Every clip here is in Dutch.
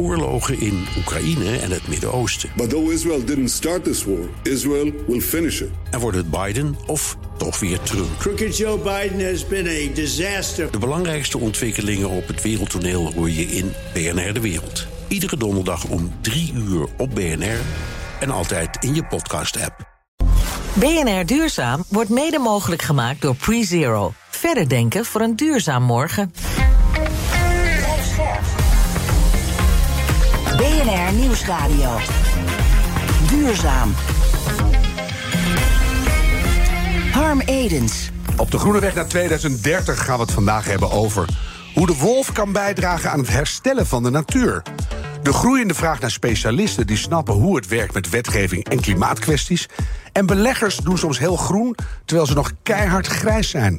oorlogen in Oekraïne en het Midden-Oosten. But though Israel didn't start this war, Israel will finish it. En wordt het Biden of toch weer Trump? Crooked Joe Biden has been a disaster. De belangrijkste ontwikkelingen op het wereldtoneel hoor je in BNR De Wereld. Iedere donderdag om 3 uur op BNR en altijd in je podcast-app. BNR Duurzaam wordt mede mogelijk gemaakt door PreZero. Verder denken voor een duurzaam morgen. BNR Nieuwsradio. Duurzaam. Harm Edens. Op de Groene Weg naar 2030 gaan we het vandaag hebben over hoe de wolf kan bijdragen aan het herstellen van de natuur. De groeiende vraag naar specialisten die snappen hoe het werkt met wetgeving en klimaatkwesties. En beleggers doen soms heel groen terwijl ze nog keihard grijs zijn.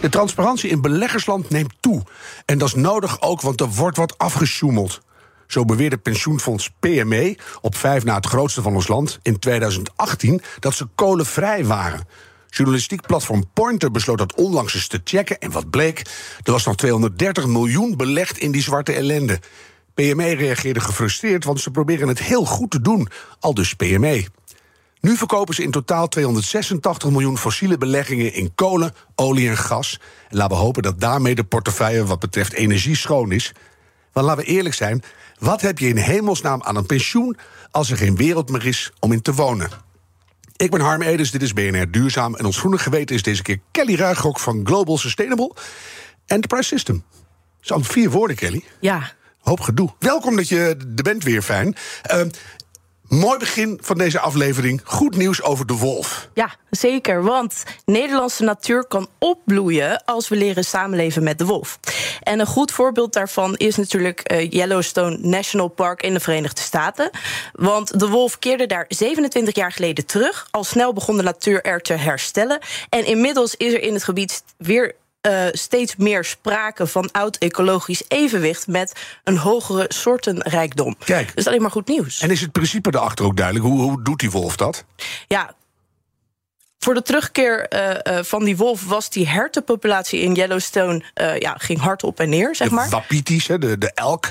De transparantie in beleggersland neemt toe. En dat is nodig ook, want er wordt wat afgesjoemeld. Zo beweerde pensioenfonds PME, op vijf na het grootste van ons land, in 2018 dat ze kolenvrij waren. Journalistiek platform Pointer besloot dat onlangs eens te checken. En wat bleek? Er was nog 230 miljoen belegd in die zwarte ellende. PME reageerde gefrustreerd, want ze proberen het heel goed te doen, al dus PME. Nu verkopen ze in totaal 286 miljoen fossiele beleggingen in kolen, olie en gas. En laten we hopen dat daarmee de portefeuille wat betreft energie schoon is. Want laten we eerlijk zijn, wat heb je in hemelsnaam aan een pensioen als er geen wereld meer is om in te wonen? Ik ben Harm Edens, dit is BNR Duurzaam. En ons groene geweten is deze keer Kelly Ruigrok van Global Sustainable Enterprise System. Zo vier woorden, Kelly. Ja. Hoop gedoe. Welkom dat je er bent weer, fijn. Uh, Mooi begin van deze aflevering. Goed nieuws over de wolf. Ja, zeker. Want Nederlandse natuur kan opbloeien als we leren samenleven met de wolf. En een goed voorbeeld daarvan is natuurlijk uh, Yellowstone National Park in de Verenigde Staten. Want de wolf keerde daar 27 jaar geleden terug. Al snel begon de natuur er te herstellen. En inmiddels is er in het gebied weer uh, steeds meer sprake van oud ecologisch evenwicht met een hogere soortenrijkdom. Kijk. Dus alleen maar goed nieuws. En is het principe daarachter ook duidelijk? Hoe, hoe doet die wolf dat? Ja, voor de terugkeer uh, uh, van die wolf was die hertenpopulatie in Yellowstone uh, ja, ging hard op en neer, zeg maar. De wapitis, hè, de, de elk.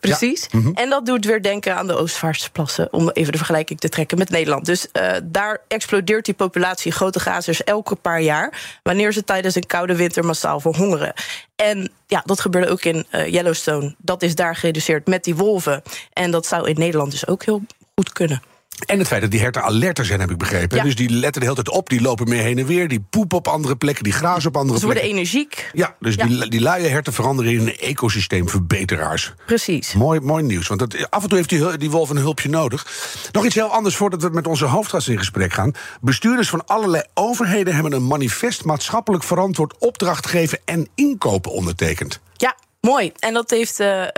Precies. Ja. Mm -hmm. En dat doet weer denken aan de Oostvaardersplassen, om even de vergelijking te trekken met Nederland. Dus daar explodeert die populatie grote grazers elke paar jaar, wanneer ze tijdens een koude winter massaal verhongeren. En ja, dat gebeurde ook in Yellowstone. Dat is daar gereduceerd met die wolven. En dat zou in Nederland dus ook heel goed kunnen. En het feit dat die herten alerter zijn, heb ik begrepen. Ja. Dus die letten de hele tijd op, die lopen meer heen en weer... die poepen op andere plekken, die grazen op andere Ze plekken. worden energiek. Ja, dus Ja. Die, die luie herten veranderen in een ecosysteemverbeteraars. Precies. Mooi, mooi nieuws, want dat, af en toe heeft die, die wolf een hulpje nodig. Nog iets heel anders voordat we met onze hoofdgast in gesprek gaan. Bestuurders van allerlei overheden hebben een manifest... maatschappelijk verantwoord opdrachtgeven en inkopen ondertekend. Mooi. En dat heeft uh, uh,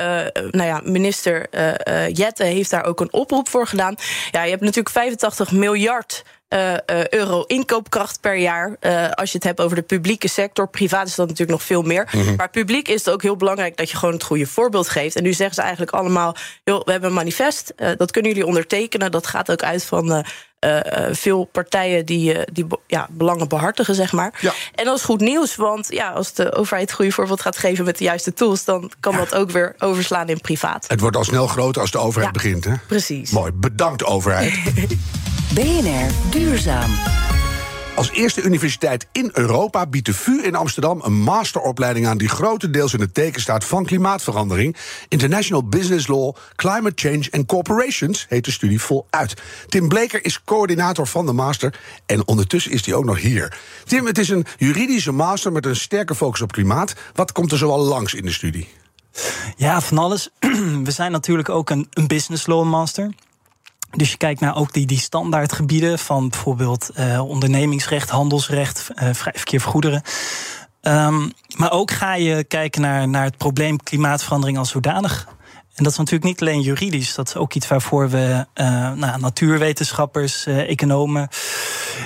nou ja, minister uh, Jette heeft daar ook een oproep voor gedaan. Ja, je hebt natuurlijk 85 miljard. Uh, euro inkoopkracht per jaar. Uh, als je het hebt over de publieke sector. Privaat is dat natuurlijk nog veel meer. Mhm. Maar publiek is het ook heel belangrijk dat je gewoon het goede voorbeeld geeft. En nu zeggen ze eigenlijk allemaal: joh, we hebben een manifest. dat kunnen jullie ondertekenen. Dat gaat ook uit van. Uh, veel partijen die, uh, die ja, belangen behartigen, zeg maar. Ja. En dat is goed nieuws, want ja, als de overheid het goede voorbeeld gaat geven met de juiste tools, dan kan ja. dat ook weer overslaan in privaat. Het wordt al snel groter als de overheid Ja. begint, hè? Precies. Mooi, bedankt overheid. BNR Duurzaam. Als eerste universiteit in Europa biedt de VU in Amsterdam een masteropleiding aan die grotendeels in het teken staat van klimaatverandering. International Business Law, Climate Change and Corporations heet de studie voluit. Tim Bleker is coördinator van de master en ondertussen is hij ook nog hier. Tim, het is een juridische master met een sterke focus op klimaat. Wat komt er zoal langs in de studie? Ja, van alles. We zijn natuurlijk ook een, een business law master. Dus je kijkt naar ook die, die standaardgebieden van bijvoorbeeld uh, ondernemingsrecht, handelsrecht, uh, vrij verkeer van goederen. Um, maar ook ga je kijken naar, naar het probleem klimaatverandering als zodanig. En dat is natuurlijk niet alleen juridisch, dat is ook iets waarvoor we uh, nou, natuurwetenschappers, economen,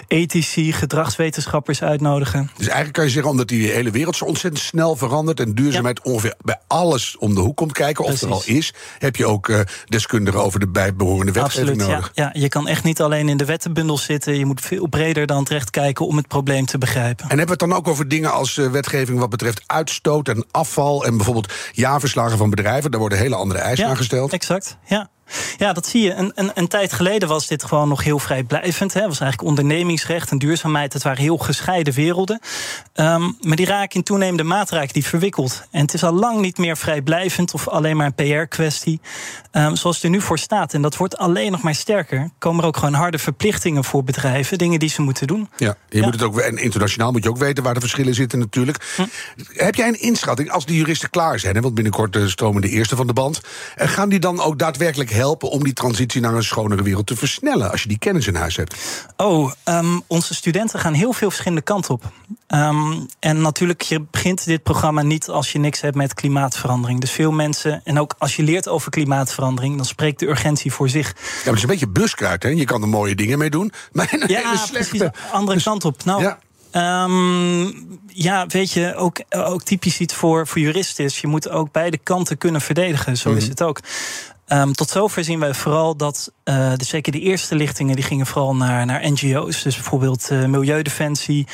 ethici, gedragswetenschappers uitnodigen. Dus eigenlijk kan je zeggen, omdat die hele wereld zo ontzettend snel verandert en duurzaamheid ongeveer bij alles om de hoek komt kijken, of er al is, heb je ook uh, deskundigen over de bijbehorende wetgeving nodig. Ja, ja, je kan echt niet alleen in de wettenbundel zitten. Je moet veel breder dan terecht kijken om het probleem te begrijpen. En hebben we het dan ook over dingen als wetgeving wat betreft uitstoot en afval en bijvoorbeeld jaarverslagen van bedrijven? Daar worden hele andere eisen ja, aan gesteld. Exact, ja. Ja, dat zie je. Een, een, een, tijd geleden was dit gewoon nog heel vrijblijvend. Het was eigenlijk ondernemingsrecht en duurzaamheid. Het waren heel gescheiden werelden. Um, maar die raken in toenemende mate raken die verwikkeld. En het is al lang niet meer vrijblijvend of alleen maar een PR-kwestie. Um, zoals het er nu voor staat. En dat wordt alleen nog maar sterker. Komen er ook gewoon harde verplichtingen voor bedrijven. Dingen die ze moeten doen. Ja, je ja. moet het ook, en internationaal moet je ook weten waar de verschillen zitten natuurlijk. Hm. Heb jij een inschatting als die juristen klaar zijn? Hè, want binnenkort uh, stromen de eerste van de band. En gaan die dan ook daadwerkelijk helpen om die transitie naar een schonere wereld te versnellen als je die kennis in huis hebt? Oh, um, onze studenten gaan heel veel verschillende kanten op. Um, en natuurlijk, je begint dit programma niet als je niks hebt met klimaatverandering. Dus veel mensen, en ook als je leert over klimaatverandering, dan spreekt de urgentie voor zich. Ja, maar het is een beetje buskruid, hè? Je kan er mooie dingen mee doen, maar een ja, hele slechte... precies, andere dus, kant op. Nou, ja. Um, ja, weet je, ook, ook typisch iets voor, voor juristen is. Je moet ook beide kanten kunnen verdedigen. Zo Mhm. is het ook. Um, tot zover zien wij vooral dat uh, de, zeker de eerste lichtingen die gingen vooral naar, naar NGO's. Dus bijvoorbeeld uh, Milieudefensie.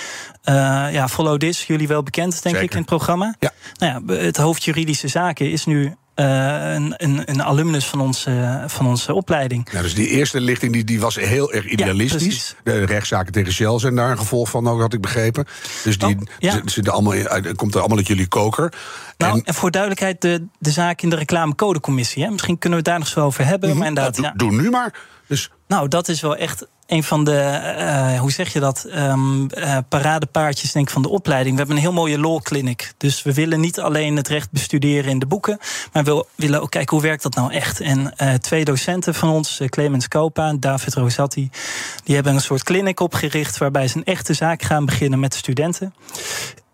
Uh, ja, Follow This, jullie wel bekend, denk Zeker. ik, in het programma. Ja. Nou ja, het hoofd juridische zaken is nu uh, een, een, een, alumnus van onze, van onze opleiding. Nou, dus die eerste lichting die, die was heel erg idealistisch. Ja, de rechtszaken tegen Shell zijn daar een gevolg van, ook had ik begrepen. Dus die oh, ja. zitten allemaal, komt er allemaal uit jullie koker. Nou, en, en, voor duidelijkheid, de, de zaak in de reclamecodecommissie. Hè? Misschien kunnen we het daar nog zo over hebben. Mm maar inderdaad, nou, doe, doe, nu maar. Dus... Nou, dat is wel echt een van de, uh, hoe zeg je dat, um, uh, paradepaardjes denk ik, van de opleiding. We hebben een heel mooie law clinic. Dus we willen niet alleen het recht bestuderen in de boeken, maar we willen ook kijken hoe werkt dat nou echt. En uh, twee docenten van ons, Clemens Kopa en David Rosati, die hebben een soort clinic opgericht waarbij ze een echte zaak gaan beginnen met de studenten.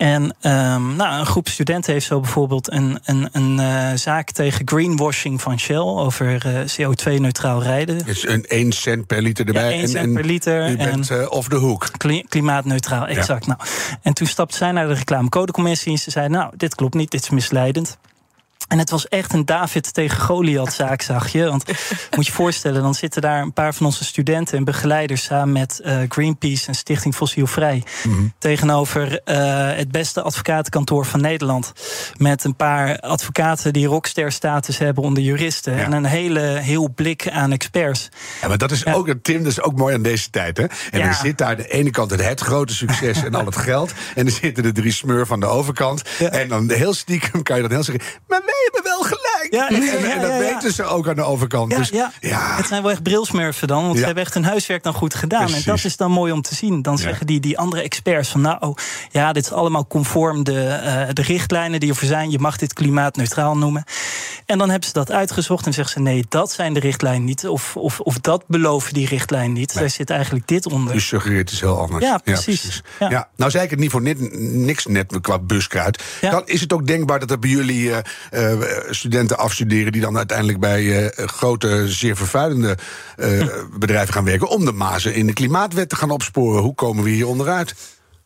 En um, nou, een groep studenten heeft zo bijvoorbeeld een, een, een uh, zaak tegen greenwashing van Shell over uh, CO2-neutraal rijden. Dus een 1 cent per liter erbij. Ja, 1 cent en, per liter. U bent en uh, off de hoek. Klimaatneutraal, exact. Ja. Nou, en toen stapte zij naar de reclamecodecommissie en ze zei: Nou, dit klopt niet, dit is misleidend. En het was echt een David tegen Goliath zaak, zag je. Want moet je voorstellen, dan zitten daar een paar van onze studenten en begeleiders samen met uh, Greenpeace en Stichting Fossielvrij. Mhm. Tegenover uh, het beste advocatenkantoor van Nederland. Met een paar advocaten die rockster-status hebben onder juristen. Ja. En een hele heel blik aan experts. Ja, maar dat is ja. ook, Tim, dat is ook mooi aan deze tijd. Hè? En ja. er zit daar de ene kant het, grote succes en al het geld. En er zitten de drie smeur van de overkant. En dan heel stiekem kan je dan heel zeggen. Maar wij hebben wel gelijk. Ja, en, en, en, dat weten ze ook aan de overkant. Ja, dus, ja. ja. Het zijn wel echt brilsmurfen dan. Want ze hebben echt hun huiswerk dan goed gedaan. Precies. En dat is dan mooi om te zien. Dan zeggen die, die andere experts van... nou, oh, ja, dit is allemaal conform de, uh, de richtlijnen die er zijn. Je mag dit klimaatneutraal noemen. En dan hebben ze dat uitgezocht en zeggen ze... nee, dat zijn de richtlijnen niet. Of, of, of dat beloven die richtlijnen niet. Nee. Daar zit eigenlijk dit onder. U suggereert het heel anders. Ja, precies. Ja, precies. Ja. ja. Nou zei ik het niet voor net, niks net qua buskruid. Dan is het ook denkbaar dat er bij jullie... Uh, studenten afstuderen die dan uiteindelijk bij uh, grote, zeer vervuilende uh, hm. bedrijven gaan werken. om de mazen in de klimaatwet te gaan opsporen. Hoe komen we hier onderuit?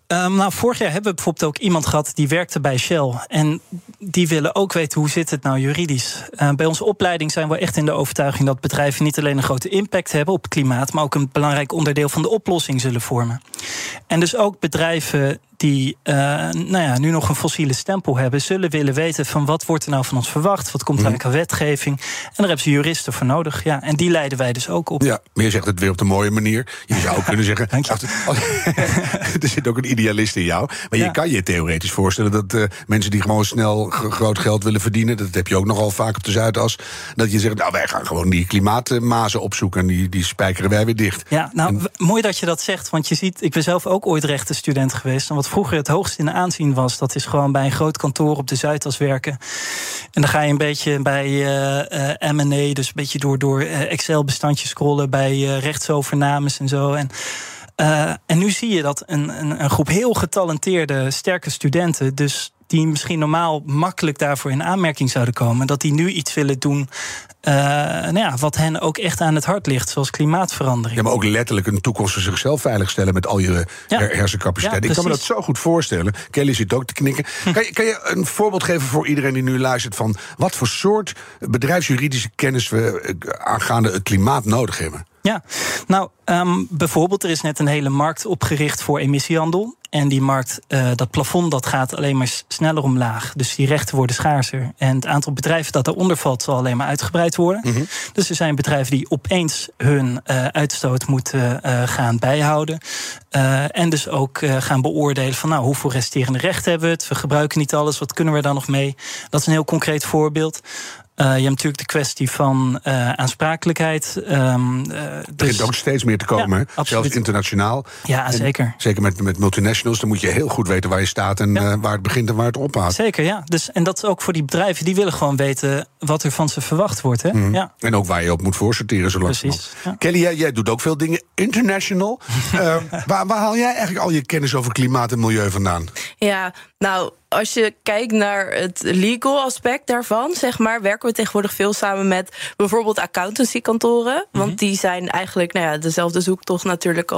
Um, nou, vorig jaar hebben we bijvoorbeeld ook iemand gehad die werkte bij Shell. En die willen ook weten hoe zit het nou juridisch. Uh, bij onze opleiding zijn we echt in de overtuiging dat bedrijven niet alleen een grote impact hebben op het klimaat, maar ook een belangrijk onderdeel van de oplossing zullen vormen. En dus ook bedrijven die uh, nou ja, nu nog een fossiele stempel hebben, zullen willen weten van wat wordt er nou van ons verwacht, wat komt er eigenlijk aan wetgeving. En daar hebben ze juristen voor nodig. Ja, en die leiden wij dus ook op. Ja, maar je zegt het weer op de mooie manier. Je zou ook kunnen zeggen. er zit ook een idealist in jou. Maar ja. je kan je theoretisch voorstellen dat uh, mensen die gewoon snel groot geld willen verdienen, dat heb je ook nogal vaak op de Zuidas, dat je zegt, nou wij gaan gewoon die klimaatmazen opzoeken en die, die spijkeren wij weer dicht. Ja, nou en, mooi dat je dat zegt, want je ziet, ik ben zelf ook ooit rechtenstudent geweest. En wat vroeger het hoogst in aanzien was, dat is gewoon bij een groot kantoor op de Zuidas werken. En dan ga je een beetje bij uh, uh, M&A, dus een beetje door, door uh, Excel-bestandjes scrollen bij rechtsovernames en zo. En en nu zie je dat een, een, een, groep heel getalenteerde, sterke studenten dus die misschien normaal makkelijk daarvoor in aanmerking zouden komen, dat die nu iets willen doen uh, nou ja, wat hen ook echt aan het hart ligt, zoals klimaatverandering. Ja, maar ook letterlijk een toekomst voor zichzelf veiligstellen met al je ja. hersencapaciteit. ik kan me dat zo goed voorstellen. Kelly zit ook te knikken. Hm. Kan, je, kan je een voorbeeld geven voor iedereen die nu luistert van wat voor soort bedrijfsjuridische kennis we eh, aangaande het klimaat nodig hebben? Ja, nou, um, bijvoorbeeld, er is net een hele markt opgericht voor emissiehandel. En die markt, uh, dat plafond, dat gaat alleen maar sneller omlaag. Dus die rechten worden schaarser. En het aantal bedrijven dat daaronder valt, zal alleen maar uitgebreid worden. Mm -hmm. Dus er zijn bedrijven die opeens hun uh, uitstoot moeten uh, gaan bijhouden. en dus ook gaan beoordelen van, nou, hoeveel resterende rechten hebben we het? We gebruiken niet alles, wat kunnen we daar nog mee? Dat is een heel concreet voorbeeld. Uh, je hebt natuurlijk de kwestie van uh, aansprakelijkheid. Um, uh, er begint ook steeds meer te komen, ja, zelfs internationaal. Ja, zeker. En zeker met, met multinationals, dan moet je heel goed weten waar je staat en ja. waar het begint en waar het ophoudt. Zeker, ja. Dus, en dat is ook voor die bedrijven, die willen gewoon weten wat er van ze verwacht wordt. Hè? Mm. Ja. En ook waar je op moet voorsorteren, zo Precies. Kelly, jij, jij, doet ook veel dingen international. waar, waar haal jij eigenlijk al je kennis over klimaat en milieu vandaan? Ja, nou als je kijkt naar het legal aspect daarvan, zeg maar, werken we tegenwoordig veel samen met bijvoorbeeld accountancykantoren. Want mhm. die zijn eigenlijk nou ja, dezelfde zoektocht natuurlijk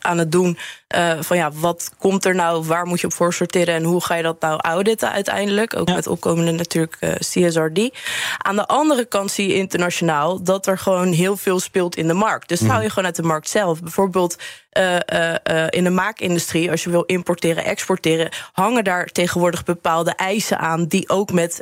aan het doen. Uh, van ja, wat komt er nou, waar moet je op voor sorteren en hoe ga je dat nou auditen uiteindelijk? Ook ja. met opkomende natuurlijk uh, CSRD. Aan de andere kant zie je internationaal dat er gewoon heel veel speelt in de markt. Dus mm. hou je gewoon uit de markt zelf. Bijvoorbeeld uh, in de maakindustrie, als je wil importeren, exporteren, hangen daar tegenwoordig bepaalde eisen aan die ook met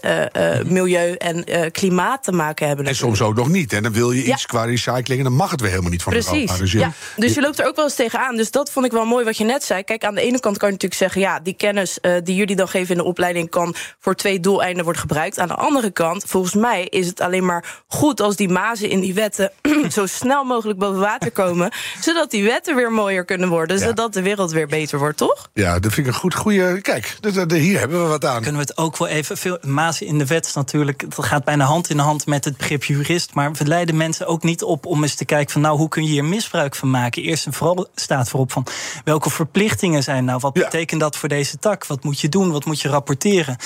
milieu en klimaat te maken hebben. En soms ook nog niet. En dan wil je iets qua recycling en dan mag het weer helemaal niet van Precies. Europa. Dus, je, ja. dus je loopt er ook wel eens tegenaan. Dus dat vond ik wel mooi wat je net zei. Kijk, aan de ene kant kan je natuurlijk zeggen, ja, die kennis die jullie dan geven in de opleiding kan voor twee doeleinden worden gebruikt. Aan de andere kant, volgens mij is het alleen maar goed als die mazen in die wetten zo snel mogelijk boven water komen, zodat die wetten weer mooier kunnen worden, ja. zodat de wereld weer beter wordt, toch? Ja, dat vind ik een goed goede. Kijk, hier hebben we wat aan. Kunnen we het ook wel even veel mazen in de wet natuurlijk. Dat gaat bijna hand in hand met het begrip jurist, maar we leiden mensen ook niet op om eens te kijken van nou hoe kun je hier misbruik van maken. Eerst en vooral staat voorop van welke verplichtingen zijn nou, wat ja. betekent dat voor deze tak, wat moet je doen, wat moet je rapporteren.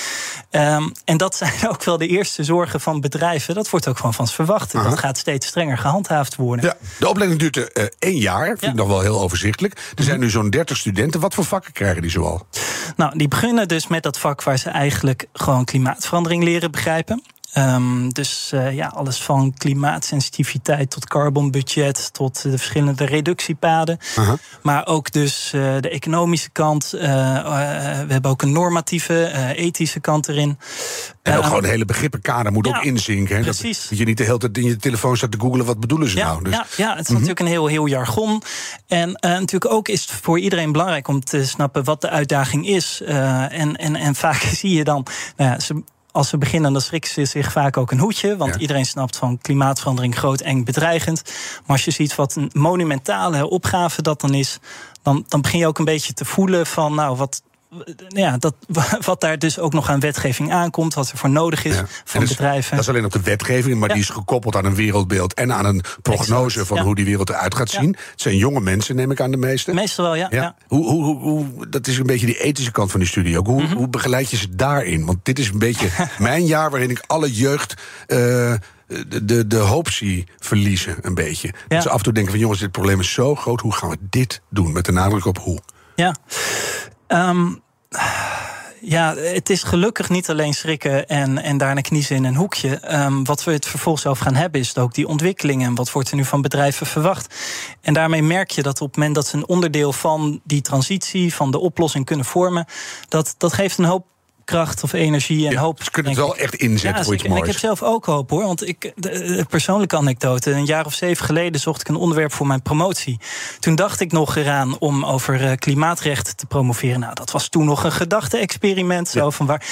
Um, en dat zijn ook wel de eerste zorgen van bedrijven. Dat wordt ook gewoon van verwacht. Uh -huh. Dat gaat steeds strenger gehandhaafd worden. Ja, de opleiding duurt uh, één jaar. Vind ja. ik nog wel heel overzichtelijk. Er zijn nu zo'n 30 studenten. Wat voor vakken krijgen die zoal? Nou, die beginnen dus met dat vak waar ze eigenlijk gewoon klimaatverandering leren begrijpen. Um, dus uh, ja, alles van klimaatsensitiviteit tot carbonbudget, tot de verschillende reductiepaden. Uh -huh. Maar ook dus uh, de economische kant. Uh, we hebben ook een normatieve, ethische kant erin. En ook gewoon de hele begrippenkader moet ja, ook inzinken. Hè? Precies. Dat, dat je niet de hele tijd in je telefoon staat te googlen wat bedoelen ze ja, nou. Dus. Ja, ja, het is -hmm. natuurlijk een heel, heel jargon. En natuurlijk ook is het voor iedereen belangrijk om te snappen wat de uitdaging is. en, en, en vaak zie je dan, nou ja, ze als ze beginnen, dan schrikken ze zich vaak ook een hoedje. Want ja. iedereen snapt van klimaatverandering groot, eng, bedreigend. Maar als je ziet wat een monumentale opgave dat dan is, dan, dan begin je ook een beetje te voelen van, nou, wat, ja, dat, wat daar dus ook nog aan wetgeving aankomt, wat er voor nodig is ja. van dat bedrijven. Dat is alleen op de wetgeving, maar ja. die is gekoppeld aan een wereldbeeld en aan een prognose exact. van hoe die wereld eruit gaat zien. Het zijn jonge mensen, neem ik aan de meeste. Meestal wel, ja. Hoe, hoe, hoe, hoe, dat is een beetje die ethische kant van die studie ook. Hoe, mm -hmm. hoe begeleid je ze daarin? Want dit is een beetje mijn jaar waarin ik alle jeugd. Uh, de, de, de hoop zie verliezen, een beetje. Ja. Dus af en toe denken van jongens, dit probleem is zo groot. Hoe gaan we dit doen? Met de nadruk op hoe. Ja. Um, ja, het is gelukkig niet alleen schrikken en, en daarna kniezen in een hoekje. Um, wat we het vervolgens zelf gaan hebben, is ook die ontwikkelingen. Wat wordt er nu van bedrijven verwacht? En daarmee merk je dat op het moment dat ze een onderdeel van die transitie, van de oplossing kunnen vormen, dat, dat geeft een hoop kracht of energie en ja, hoop. Ze kunnen het wel echt inzetten ja, voor iets moois. En ik heb zelf ook hoop hoor. Want ik, de, de persoonlijke anekdote. Een jaar of zeven geleden zocht ik een onderwerp voor mijn promotie. Toen dacht ik nog eraan om over uh, klimaatrecht te promoveren. Nou, dat was toen nog een gedachte-experiment. Zo van waar,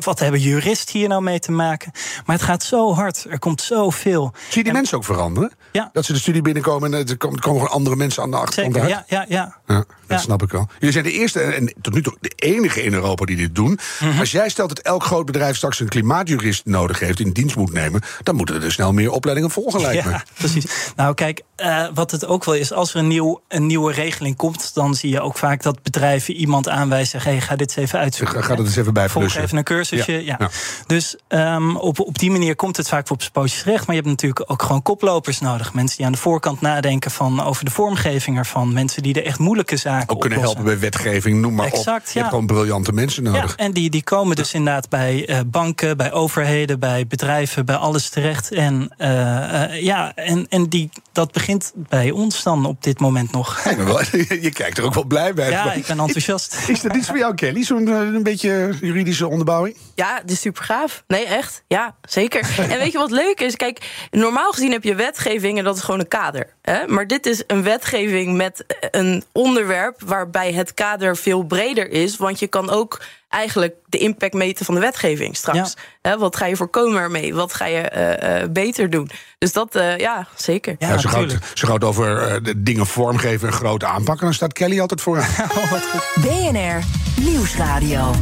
wat hebben juristen hier nou mee te maken? Maar het gaat zo hard. Er komt zoveel. Zie je die en, mensen ook veranderen? Ja. Dat ze de studie binnenkomen en er komen gewoon andere mensen aan de achterkant Zeker, uit? Ja, ja, ja. ja dat snap ik wel. Jullie zijn de eerste en tot nu toe de enige in Europa die dit doen. Mm Als jij stelt dat elk groot bedrijf straks een klimaatjurist nodig heeft... in dienst moet nemen, dan moeten er snel meer opleidingen volgen, lijkt me. Ja, precies. Nou, kijk, eh, wat het ook wel is, als er een, nieuw, een nieuwe regeling komt, dan zie je ook vaak dat bedrijven iemand aanwijzen: zeggen: hey, ga dit eens even uitzoeken. Ga, ga dat eens even bij Volg even een cursusje. Ja. Ja, ja. Dus ehm, op, op die manier komt het vaak op zijn pootjes terecht. Maar je hebt natuurlijk ook gewoon koplopers nodig. Mensen die aan de voorkant nadenken van, over de vormgeving ervan. Mensen die er echt moeilijke zaken Ook kunnen oplossen. helpen bij wetgeving, noem maar op. Exact, Je ja. hebt gewoon briljante mensen nodig. Ja, en die, die komen dus inderdaad bij eh, banken, bij overheden, bij bedrijven, bij alles terecht. En, eh, eh, ja, en, en die, dat begint bij ons dan op dit moment nog. Wel, je kijkt er ook wel blij bij. Ja, ik ben enthousiast. Is dat iets voor jou, Kelly? Zo'n een beetje juridische onderbouwing? Ja, dit is super gaaf. Nee, echt. Ja, zeker. en weet je wat leuk is? Kijk, normaal gezien heb je wetgeving en dat is gewoon een kader. Hè? Maar dit is een wetgeving met een onderwerp waarbij het kader veel breder is. Want je kan ook eigenlijk de impact meten van de wetgeving straks. Hè, wat ga je voorkomen ermee? Wat ga je eh, eh, beter doen? Dus dat, eh, ja, zeker. Ja, Ja, zo, gauw, natuurlijk. zo gauw het over eh, de dingen vormgeven en grote aanpakken... dan staat Kelly altijd vooraan. Oh, wat goed. BNR Nieuwsradio.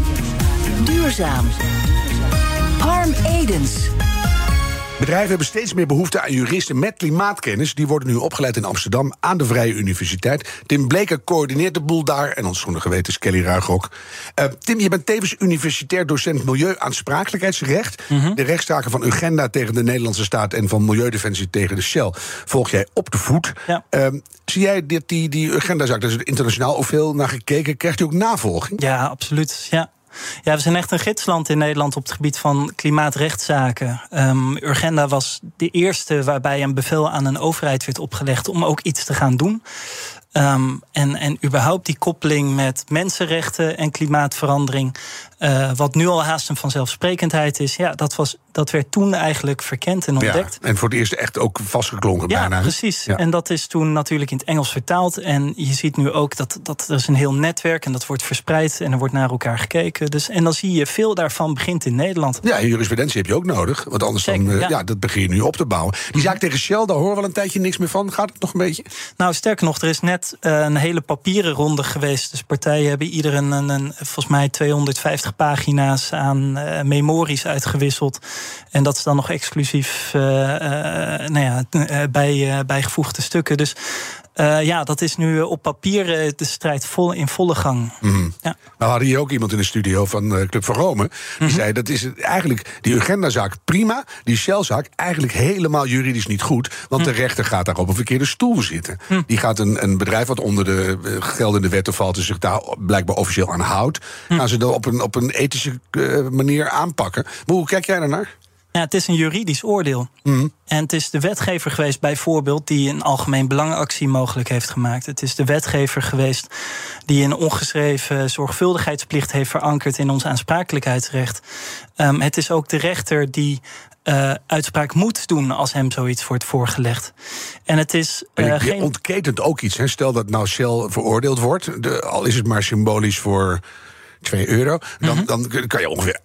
Duurzaam. Harm Edens. Bedrijven hebben steeds meer behoefte aan juristen met klimaatkennis. Die worden nu opgeleid in Amsterdam aan de Vrije Universiteit. Tim Bleker coördineert de boel daar. En ons groene geweten is Kelly Ruigrok. Eh, Tim, je bent tevens universitair docent milieuaansprakelijkheidsrecht. De rechtszaken van Ugenda tegen de Nederlandse staat... en van Milieudefensie tegen de Shell volg jij op de voet. Ja. Ehm, zie jij dit, die, die Ugenda-zaak, daar is er internationaal ook veel naar gekeken... krijgt u ook navolging? Ja, absoluut. Ja. Ja, we zijn echt een gidsland in Nederland op het gebied van klimaatrechtszaken. Ehm, Urgenda was de eerste waarbij een bevel aan een overheid werd opgelegd om ook iets te gaan doen. Ehm, en, en überhaupt die koppeling met mensenrechten en klimaatverandering, eh, wat nu al haast een vanzelfsprekendheid is, ja, dat, was, dat werd toen eigenlijk verkend en ontdekt. Ja, en voor het eerst echt ook vastgeklonken Ja, bijna. precies. Ja. En dat is toen natuurlijk in het Engels vertaald. En je ziet nu ook dat, dat er is een heel netwerk en dat wordt verspreid en er wordt naar elkaar gekeken. Dus, en dan zie je veel daarvan begint in Nederland. Ja, en jurisprudentie heb je ook nodig. Want anders dan, eh, ja. ja. dat begin je nu op te bouwen. Die zaak tegen Shell, daar horen we al een tijdje niks meer van. Gaat het nog een beetje? Nou, sterker nog, er is net eh, een hele papieren ronde geweest. Dus partijen hebben ieder een, een, volgens mij 250 pagina's aan eh, memories uitgewisseld. En dat is dan nog exclusief eh, nou ja, bij, bijgevoegde stukken. Dus eh, ja, dat is nu op papier eh, de strijd vol, in volle gang. Ja. Nou, we hadden hier ook iemand in de studio van eh, Club van Rome. Die Mhm. zei, dat is eigenlijk, die Urgenda-zaak prima. Die Shell-zaak eigenlijk helemaal juridisch niet goed. Want Mhm. de rechter gaat daar op een verkeerde stoel zitten. Die gaat een, een bedrijf wat onder de eh, geldende wetten valt... en zich daar blijkbaar officieel aan houdt... Mhm. gaan ze dat op een, op een ethische eh, manier aanpakken. Maar hoe kijk jij daarnaar? Ja, het is een juridisch oordeel. En het is de wetgever geweest, bijvoorbeeld, die een algemeen belangactie mogelijk heeft gemaakt. Het is de wetgever geweest die een ongeschreven zorgvuldigheidsplicht heeft verankerd in ons aansprakelijkheidsrecht. Ehm, het is ook de rechter die eh, uitspraak moet doen als hem zoiets wordt voorgelegd. En het is En eh, je geen. ontketent ook iets. Hè? Stel dat nou Shell veroordeeld wordt, de, al is het maar symbolisch voor 2 euro, dan, Mhm. dan kan je ongeveer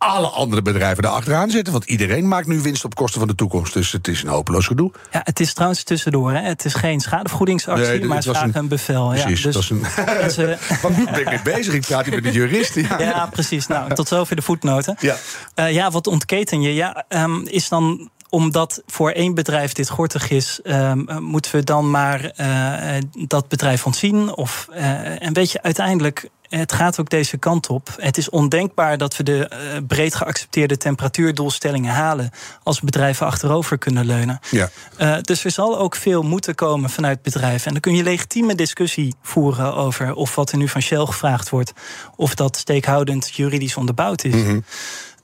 alle andere bedrijven daar achteraan zetten. Want iedereen maakt nu winst op kosten van de toekomst. Dus het is een hopeloos gedoe. Ja, het is trouwens tussendoor. Hè. Het is geen schadevergoedingsactie, Nee, maar het was een- een, bevel. ja. Precies, Dus een... mensen- Wat ben ik mee bezig? Ik praat hier met de jurist. Ja. Ja, precies. Nou, tot zover de voetnoten. Ja. Eh, ja, wat ontketen je? Ja, ehm, is dan omdat voor één bedrijf dit gortig is, ehm, eh, moeten we dan maar eh, dat bedrijf ontzien? Of, eh, en weet je, uiteindelijk. Het gaat ook deze kant op. Het is ondenkbaar dat we de eh, breed geaccepteerde temperatuurdoelstellingen halen als bedrijven achterover kunnen leunen. Ja. Eh, dus er zal ook veel moeten komen vanuit bedrijven. En dan kun je legitieme discussie voeren over of wat er nu van Shell gevraagd wordt, of dat steekhoudend juridisch onderbouwd is.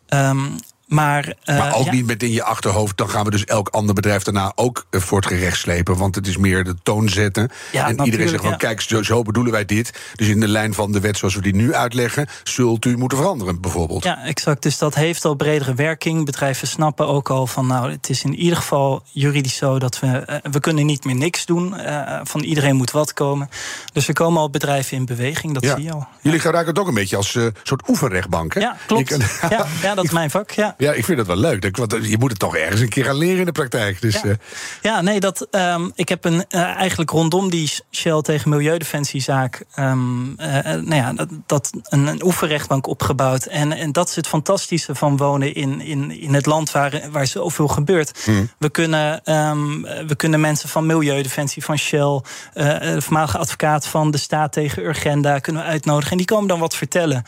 Ehm, maar eh, Maar ook ja, niet met in je achterhoofd. Dan gaan we dus elk ander bedrijf daarna ook eh, voor het gerecht slepen. Want het is meer de toon zetten. Ja, en iedereen zegt van: ja. kijk, zo, zo bedoelen wij dit. Dus in de lijn van de wet zoals we die nu uitleggen. zult u moeten veranderen, bijvoorbeeld. Ja, exact. Dus dat heeft al bredere werking. Bedrijven snappen ook al van, nou, het is in ieder geval juridisch zo dat we, eh, we kunnen niet meer niks doen. Van iedereen moet wat komen. Dus er komen al bedrijven in beweging, dat zie je al. Jullie gebruiken het ook een beetje als soort oefenrechtbank. Hè? Ja, klopt. Ja, dat is mijn vak. Ja. Ja, ik vind het wel leuk. Dat- Want je moet het toch ergens een keer gaan leren in de praktijk. Dus, Ja. eh, Ja, nee, dat, ehm, ik heb een, eh, eigenlijk rondom die Shell tegen Milieudefensiezaak... eh, nou ja, dat, dat een, een oefenrechtbank opgebouwd. En, en dat is het fantastische van wonen in, in, in het land waar, waar zoveel gebeurt. We, kunnen, ehm, we kunnen mensen van Milieudefensie, van Shell... voormalige advocaat van de staat tegen Urgenda kunnen we uitnodigen. En die komen dan wat vertellen.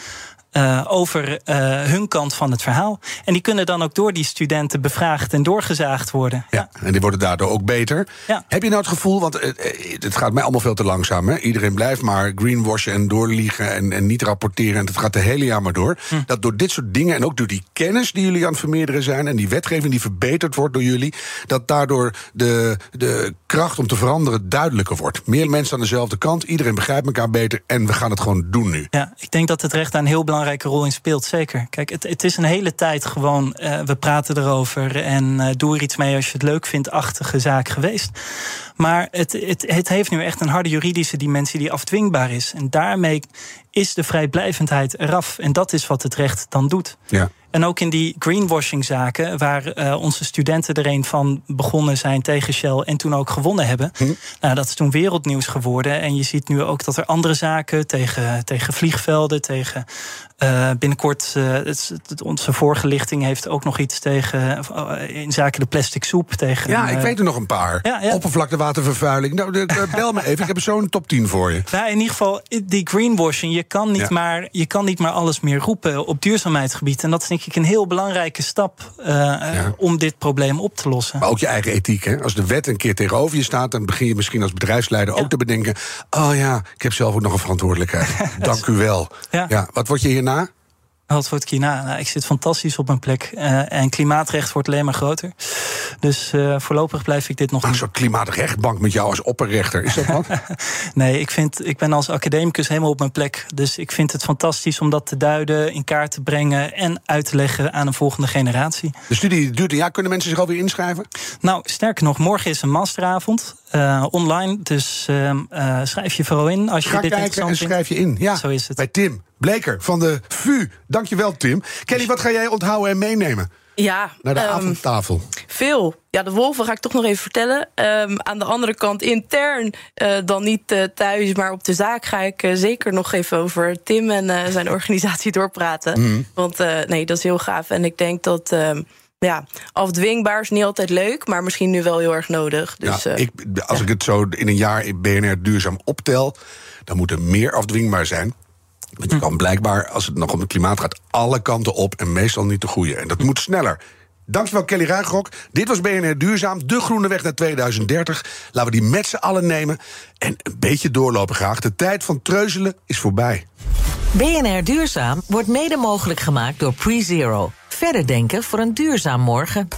Eh, over eh, hun kant van het verhaal. En die kunnen dan ook door die studenten bevraagd en doorgezaagd worden. ja, en die worden daardoor ook beter. Ja. Heb je nou het gevoel, want eh, het gaat mij allemaal veel te langzaam. Hè? Iedereen blijft maar greenwashen en doorliegen en, en niet rapporteren. En het gaat de hele jaar maar door. Hm. Dat door dit soort dingen en ook door die kennis die jullie aan het vermeerderen zijn... en die wetgeving die verbeterd wordt door jullie... dat daardoor de, de kracht om te veranderen duidelijker wordt. Meer mensen aan dezelfde kant, iedereen begrijpt elkaar beter... en we gaan het gewoon doen nu. Ja, ik denk dat het recht een heel belangrijke rol in speelt, zeker. Kijk, het, het is een hele tijd gewoon, eh, we praten erover en eh, doe er iets mee als je het leuk vindt, achtige zaak geweest. Maar het, het, het heeft nu echt een harde juridische dimensie die afdwingbaar is. En daarmee is de vrijblijvendheid eraf. En dat is wat het recht dan doet. Ja. En ook in die greenwashing-zaken, waar eh, onze studenten er een van begonnen zijn tegen Shell en toen ook gewonnen hebben. Nou, dat is toen wereldnieuws geworden. En je ziet nu ook dat er andere zaken tegen, tegen vliegvelden, tegen. Eh, binnenkort, eh, het, het- onze voorgelichting heeft ook nog iets tegen. eh, in zaken de plastic soep. Tegen, Ja, ik weet er nog een paar. Ja, ja. Oppervlaktewatervervuiling. Nou, de- bel me even. Ik heb zo'n top 10 voor je. Nou, in ieder geval, die greenwashing, je kan, niet Ja. maar, je kan niet maar alles meer roepen op duurzaamheidsgebied. En dat is denk ik een heel belangrijke stap om dit probleem op te lossen. Maar ook je eigen ethiek. Hè? Als de wet een keer tegenover je staat, dan begin je misschien als bedrijfsleider ook te bedenken: oh ja, ik heb zelf ook nog een verantwoordelijkheid. Dank u wel. Ja. wat word je hierna? Wat wordt hierna? Nou, ik zit fantastisch op mijn plek. Eh, en klimaatrecht wordt alleen maar groter. Dus eh, voorlopig blijf ik dit nog Een doen. soort klimaatrechtbank met jou als opperrechter. Is dat wat? Nee, ik, vind, ik ben als academicus helemaal op mijn plek. Dus ik vind het fantastisch om dat te duiden, in kaart te brengen... en uit te leggen aan een volgende generatie. De studie duurt een jaar. Kunnen mensen zich alweer inschrijven? Nou, sterker nog, morgen is een masteravond eh, online. Dus ehm, eh, schrijf je vooral in als je Ga dit kijken en schrijf je in. Ja, Zo is het. Bij Tim Bleker van de VU. Dankjewel, Tim. Kelly, wat ga jij onthouden en meenemen Ja, naar de ehm, avondtafel? Veel. Ja, de wolven ga ik toch nog even vertellen. Ehm, aan de andere kant, intern, eh, dan niet eh, thuis, maar op de zaak ga ik eh, zeker nog even over Tim en zijn organisatie doorpraten. Mhm. Want nee, dat is heel gaaf. En ik denk dat. ehm, ja, afdwingbaar is niet altijd leuk, maar misschien nu wel heel erg nodig. Dus, ja, ik, als ik het zo in een jaar in BNR duurzaam optel, dan moet er meer afdwingbaar zijn. Want je kan blijkbaar, als het nog om het klimaat gaat, alle kanten op en meestal niet de goede. En dat moet sneller. Dankjewel, Kelly Ruigrok. Dit was BNR Duurzaam, de groene weg naar 2030. Laten we die met z'n allen nemen en een beetje doorlopen graag. De tijd van treuzelen is voorbij. BNR Duurzaam wordt mede mogelijk gemaakt door PreZero. Verder denken voor een duurzaam morgen.